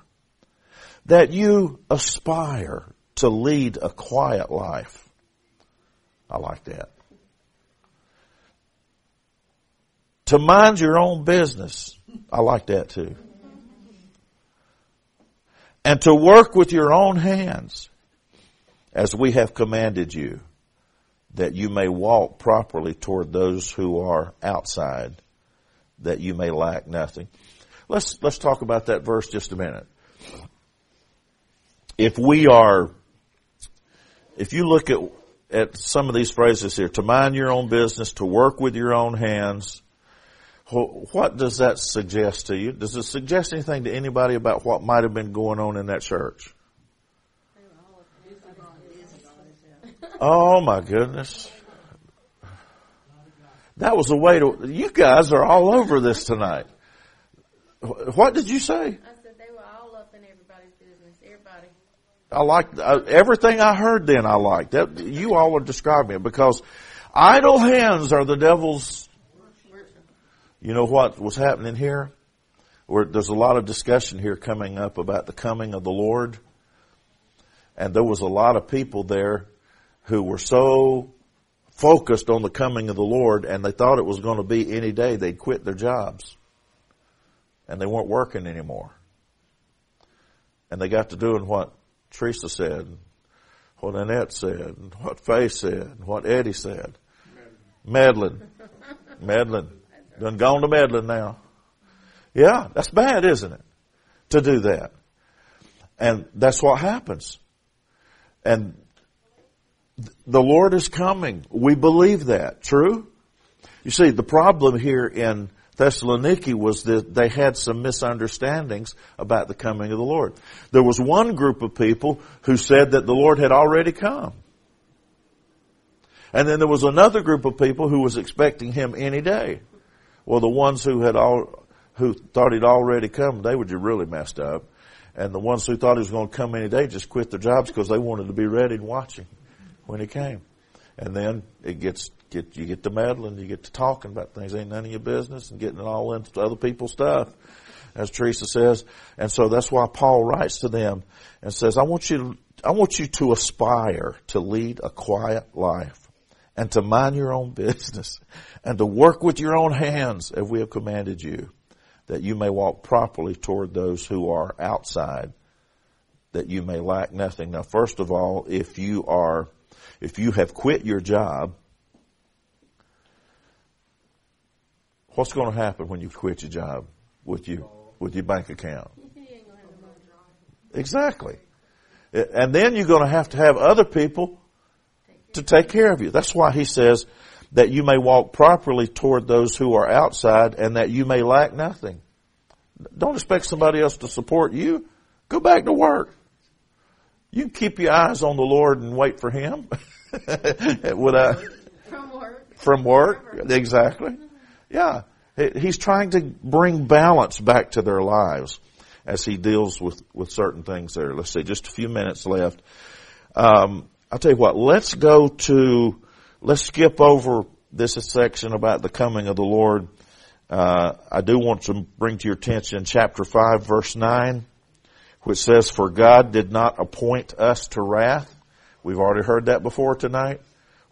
that you aspire to lead a quiet life. I like that. To mind your own business. I like that too. And to work with your own hands as we have commanded you that you may walk properly toward those who are outside that you may lack nothing. Let's, let's talk about that verse just a minute. If we are, if you look at, at some of these phrases here, to mind your own business, to work with your own hands, what does that suggest to you? Does it suggest anything to anybody about what might have been going on in that church? Oh my goodness. That was a way to, you guys are all over this tonight. What did you say? I said they were all up in everybody's business. Everybody. I like uh, everything I heard. Then I liked that. You all are describing it because idle hands are the devil's. You know what was happening here? Where there's a lot of discussion here coming up about the coming of the Lord, and there was a lot of people there who were so focused on the coming of the Lord and they thought it was going to be any day they'd quit their jobs and they weren't working anymore. And they got to doing what Teresa said, what Annette said, what Faye said, what Eddie said. Meddling. Meddling. Done gone to meddling now. Yeah, that's bad, isn't it? To do that. And that's what happens. And the Lord is coming. We believe that. True? You see, the problem here in Thessaloniki was that they had some misunderstandings about the coming of the Lord. There was one group of people who said that the Lord had already come. And then there was another group of people who was expecting him any day. Well, the ones who had all, who thought he'd already come, they were just really messed up. And the ones who thought he was going to come any day just quit their jobs because they wanted to be ready and watching when he came. And then it gets, get, you get to meddling, you get to talking about things ain't none of your business and getting it all into other people's stuff, as Teresa says. And so that's why Paul writes to them and says, I want you I want you to aspire to lead a quiet life and to mind your own business and to work with your own hands as we have commanded you that you may walk properly toward those who are outside that you may lack nothing. Now, first of all, if you are, if you have quit your job, what's going to happen when you quit your job with you, with your bank account? Exactly. And then you're going to have to have other people to take care of you. That's why he says that you may walk properly toward those who are outside and that you may lack nothing. Don't expect somebody else to support you. Go back to work. You keep your eyes on the Lord and wait for Him. [laughs] Would I, From work. from work. Exactly. Yeah. He's trying to bring balance back to their lives as he deals with, with certain things there. Let's see, just a few minutes left. Um, I'll tell you what, let's go to, let's skip over this section about the coming of the Lord. Uh, I do want to bring to your attention chapter 5 verse 9, which says, for God did not appoint us to wrath. We've already heard that before tonight.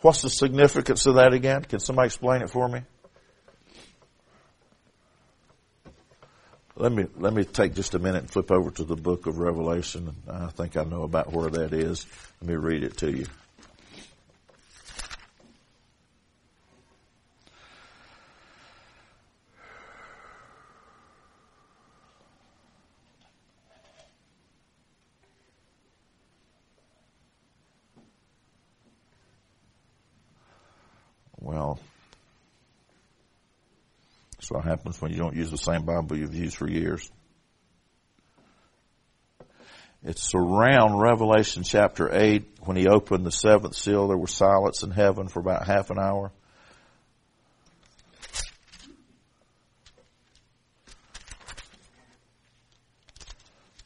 What's the significance of that again? Can somebody explain it for me? Let me let me take just a minute and flip over to the book of Revelation. I think I know about where that is. Let me read it to you. Well, that's what happens when you don't use the same Bible you've used for years. It's around Revelation chapter 8 when he opened the seventh seal. There was silence in heaven for about half an hour.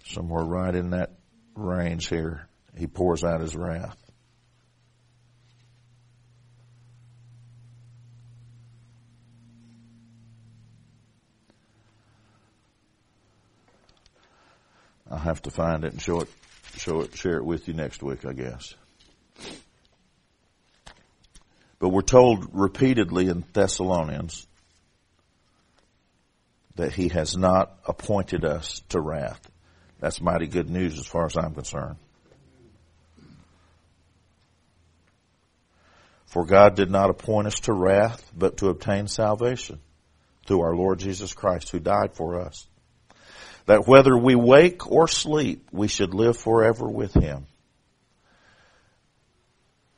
Somewhere right in that range here, he pours out his wrath. I'll have to find it and show it, show it, share it with you next week, I guess. But we're told repeatedly in Thessalonians that he has not appointed us to wrath. That's mighty good news as far as I'm concerned. For God did not appoint us to wrath, but to obtain salvation through our Lord Jesus Christ who died for us that whether we wake or sleep, we should live forever with Him.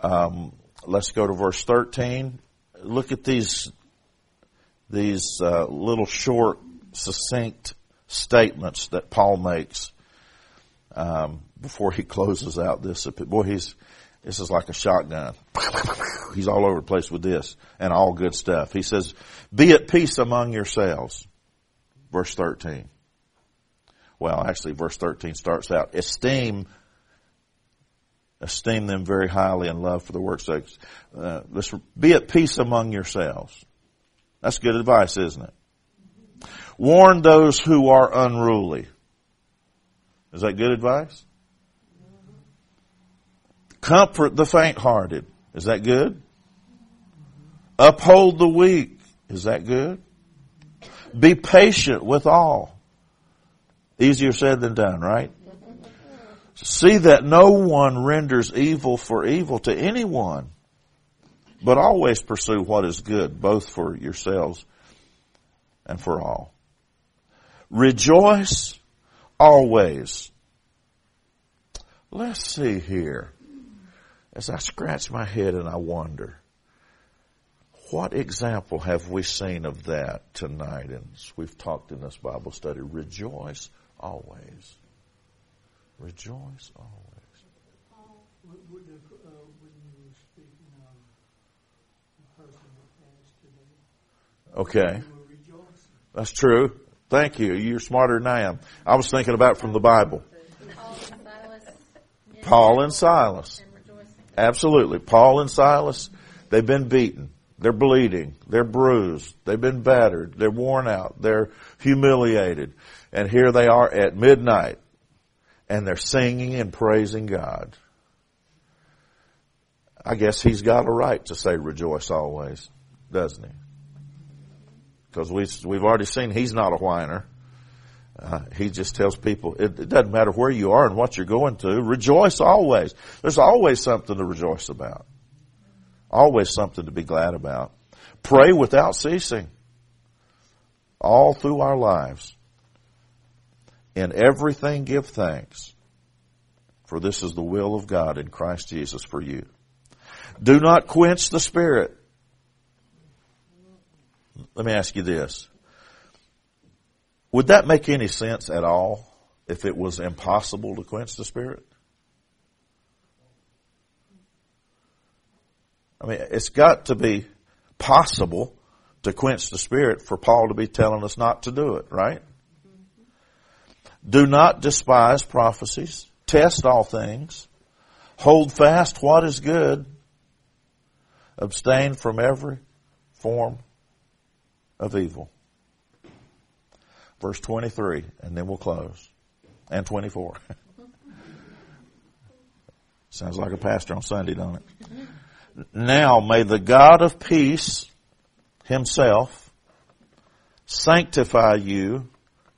Um, let's go to verse 13. Look at these, these uh, little short, succinct statements that Paul makes um, before he closes out this. Boy, he's this is like a shotgun. [laughs] He's all over the place with this and all good stuff. He says, "Be at peace among yourselves." Verse 13 well, actually verse 13 starts out, esteem, esteem them very highly in love for the work's sake. Uh, let's be at peace among yourselves. That's good advice, isn't it? Warn those who are unruly. Is that good advice? Comfort the faint-hearted. Is that good? Uphold the weak. Is that good? Be patient with all. Easier said than done, right? See that no one renders evil for evil to anyone, but always pursue what is good, both for yourselves and for all. Rejoice always. Let's see here. As I scratch my head and I wonder, what example have we seen of that tonight? And we've talked in this Bible study. Rejoice always. Rejoice always. Would, the, uh, when you were speaking of the person that passed today, Okay. you were rejoicing. That's true. Thank you. You're smarter than I am. I was thinking about from the Bible. Paul and Silas. Paul and Silas. Absolutely. Paul and Silas, they've been beaten. They're bleeding. They're bruised. They've been battered. They're worn out. They're humiliated. And here they are at midnight and they're singing and praising God. I guess he's got a right to say rejoice always, doesn't he? Because we, we've already seen he's not a whiner. Uh, he just tells people it, it doesn't matter where you are and what you're going to. Rejoice always. There's always something to rejoice about. Always something to be glad about. Pray without ceasing. All through our lives. In everything give thanks. For this is the will of God in Christ Jesus for you. Do not quench the Spirit. Let me ask you this. Would that make any sense at all if it was impossible to quench the Spirit? I mean, it's got to be possible to quench the Spirit for Paul to be telling us not to do it, right? Do not despise prophecies. Test all things. Hold fast what is good. Abstain from every form of evil. Verse 23, and then we'll close. And 24. [laughs] Sounds like a pastor on Sunday, don't it? Now may the God of peace himself sanctify you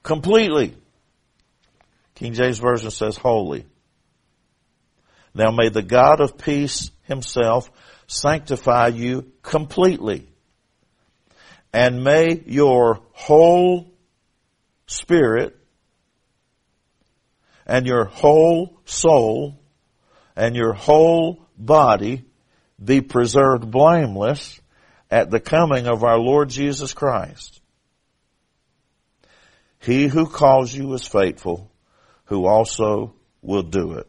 completely. King James Version says holy. Now may the God of peace himself sanctify you completely. And may your whole spirit and your whole soul and your whole body be preserved blameless at the coming of our Lord Jesus Christ. He who calls you is faithful, who also will do it.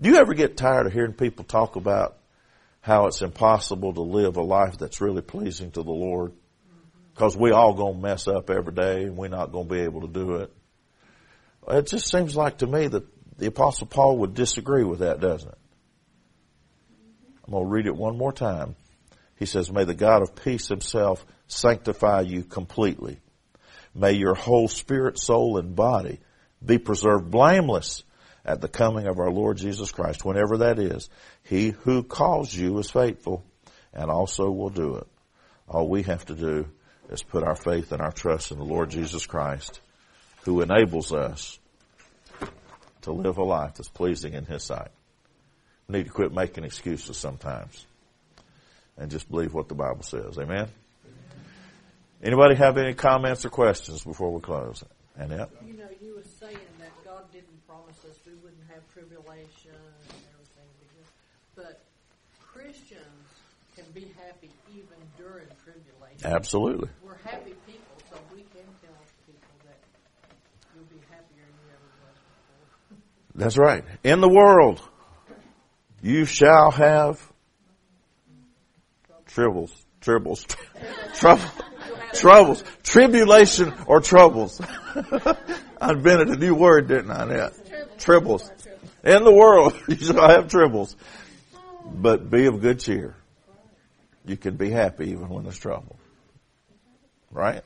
Do you ever get tired of hearing people talk about how it's impossible to live a life that's really pleasing to the Lord? Because we all gonna mess up every day and we're not gonna be able to do it. It just seems like to me that the apostle Paul would disagree with that, doesn't it? I'm to read it one more time. He says, May the God of peace himself sanctify you completely. May your whole spirit, soul, and body be preserved blameless at the coming of our Lord Jesus Christ, whenever that is. He who calls you is faithful and also will do it. All we have to do is put our faith and our trust in the Lord Jesus Christ, who enables us to live a life that's pleasing in His sight We need to quit making excuses sometimes and just believe what the Bible says. Amen? Anybody have any comments or questions before we close? Annette? You know, you were saying that God didn't promise us we wouldn't have tribulation and everything, but Christians can be happy even during tribulation. Absolutely. We're happy people, so we can tell people that you'll be happier than you ever was before. [laughs] That's right. In the world, you shall have troubles, troubles, [laughs] trouble, troubles, tribulation or troubles. [laughs] I invented a new word, didn't I? Yeah. Tribbles. In the world, [laughs] you shall have troubles, but be of good cheer. You can be happy even when there's trouble. Right?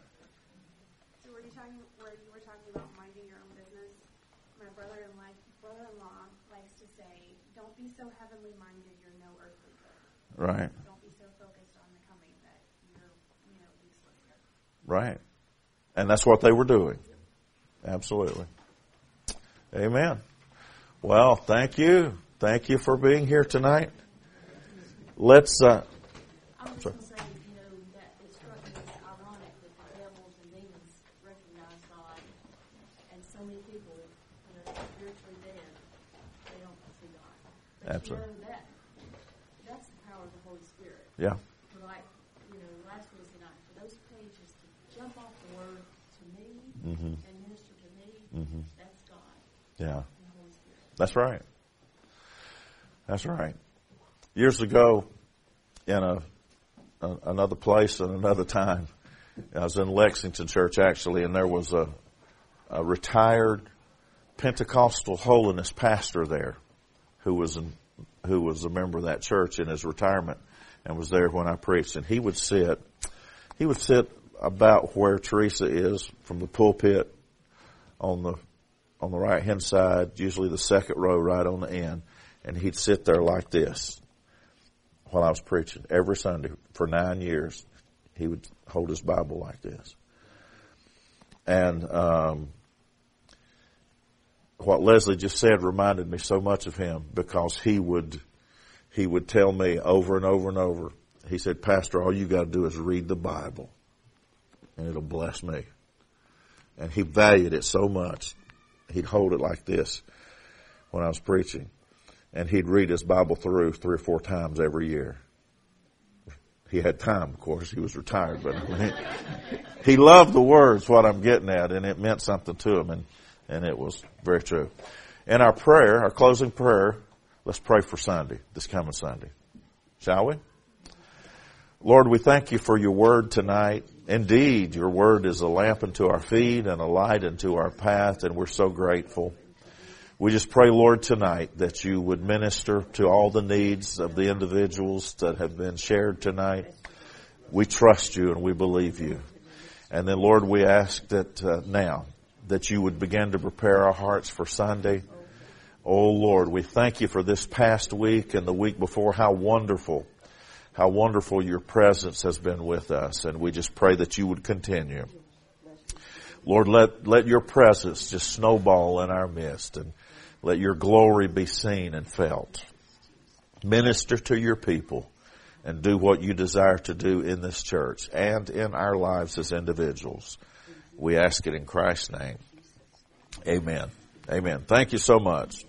So were you talking where you were talking about minding your own business? My brother in like brother in law likes to say, Don't be so heavenly minded you're no earthly good. Right. Don't be so focused on the coming that you're you know, useless. Right. And that's what they were doing. Absolutely. Amen. Well, thank you. Thank you for being here tonight. Let's, uh, I was to say, you know, that it struck me as ironic that the devils and demons recognize God, and so many people, you know, spiritually dead, they don't see God. Absolutely. you know that that's the power of the Holy Spirit. yeah, Like, you know, last Wednesday night, for those pages to jump off the word to me Mhm. and minister to me, Mhm. Yeah. That's right. That's right. Years ago, in a, a another place and another time, I was in Lexington Church actually, and there was a, a retired Pentecostal holiness pastor there, who was in who was a member of that church in his retirement and was there when I preached. And he would sit, he would sit about where Teresa is from the pulpit on the on the right hand side, usually the second row right on the end, and he'd sit there like this while I was preaching every Sunday for nine years. He would hold his Bible like this, and um, what Leslie just said reminded me so much of him because he would he would tell me over and over and over. He said, "Pastor, all you got to do is read the Bible, and it'll bless me." And he valued it so much. He'd hold it like this when I was preaching, and he'd read his Bible through three or four times every year. He had time, of course. He was retired, but I [laughs] mean, he loved the words. What I'm getting at, and it meant something to him, and and it was very true. In our prayer, our closing prayer, let's pray for Sunday, this coming Sunday, shall we? Lord, we thank you for your word tonight. Indeed, your word is a lamp unto our feet and a light unto our path, and we're so grateful. We just pray, Lord, tonight that you would minister to all the needs of the individuals that have been shared tonight. We trust you and we believe you. And then, Lord, we ask that uh, now that you would begin to prepare our hearts for Sunday. Oh, Lord, we thank you for this past week and the week before. How wonderful how wonderful your presence has been with us, and we just pray that you would continue. Lord, let, let your presence just snowball in our midst and let your glory be seen and felt. Minister to your people and do what you desire to do in this church and in our lives as individuals. We ask it in Christ's name. Amen. Amen. Thank you so much.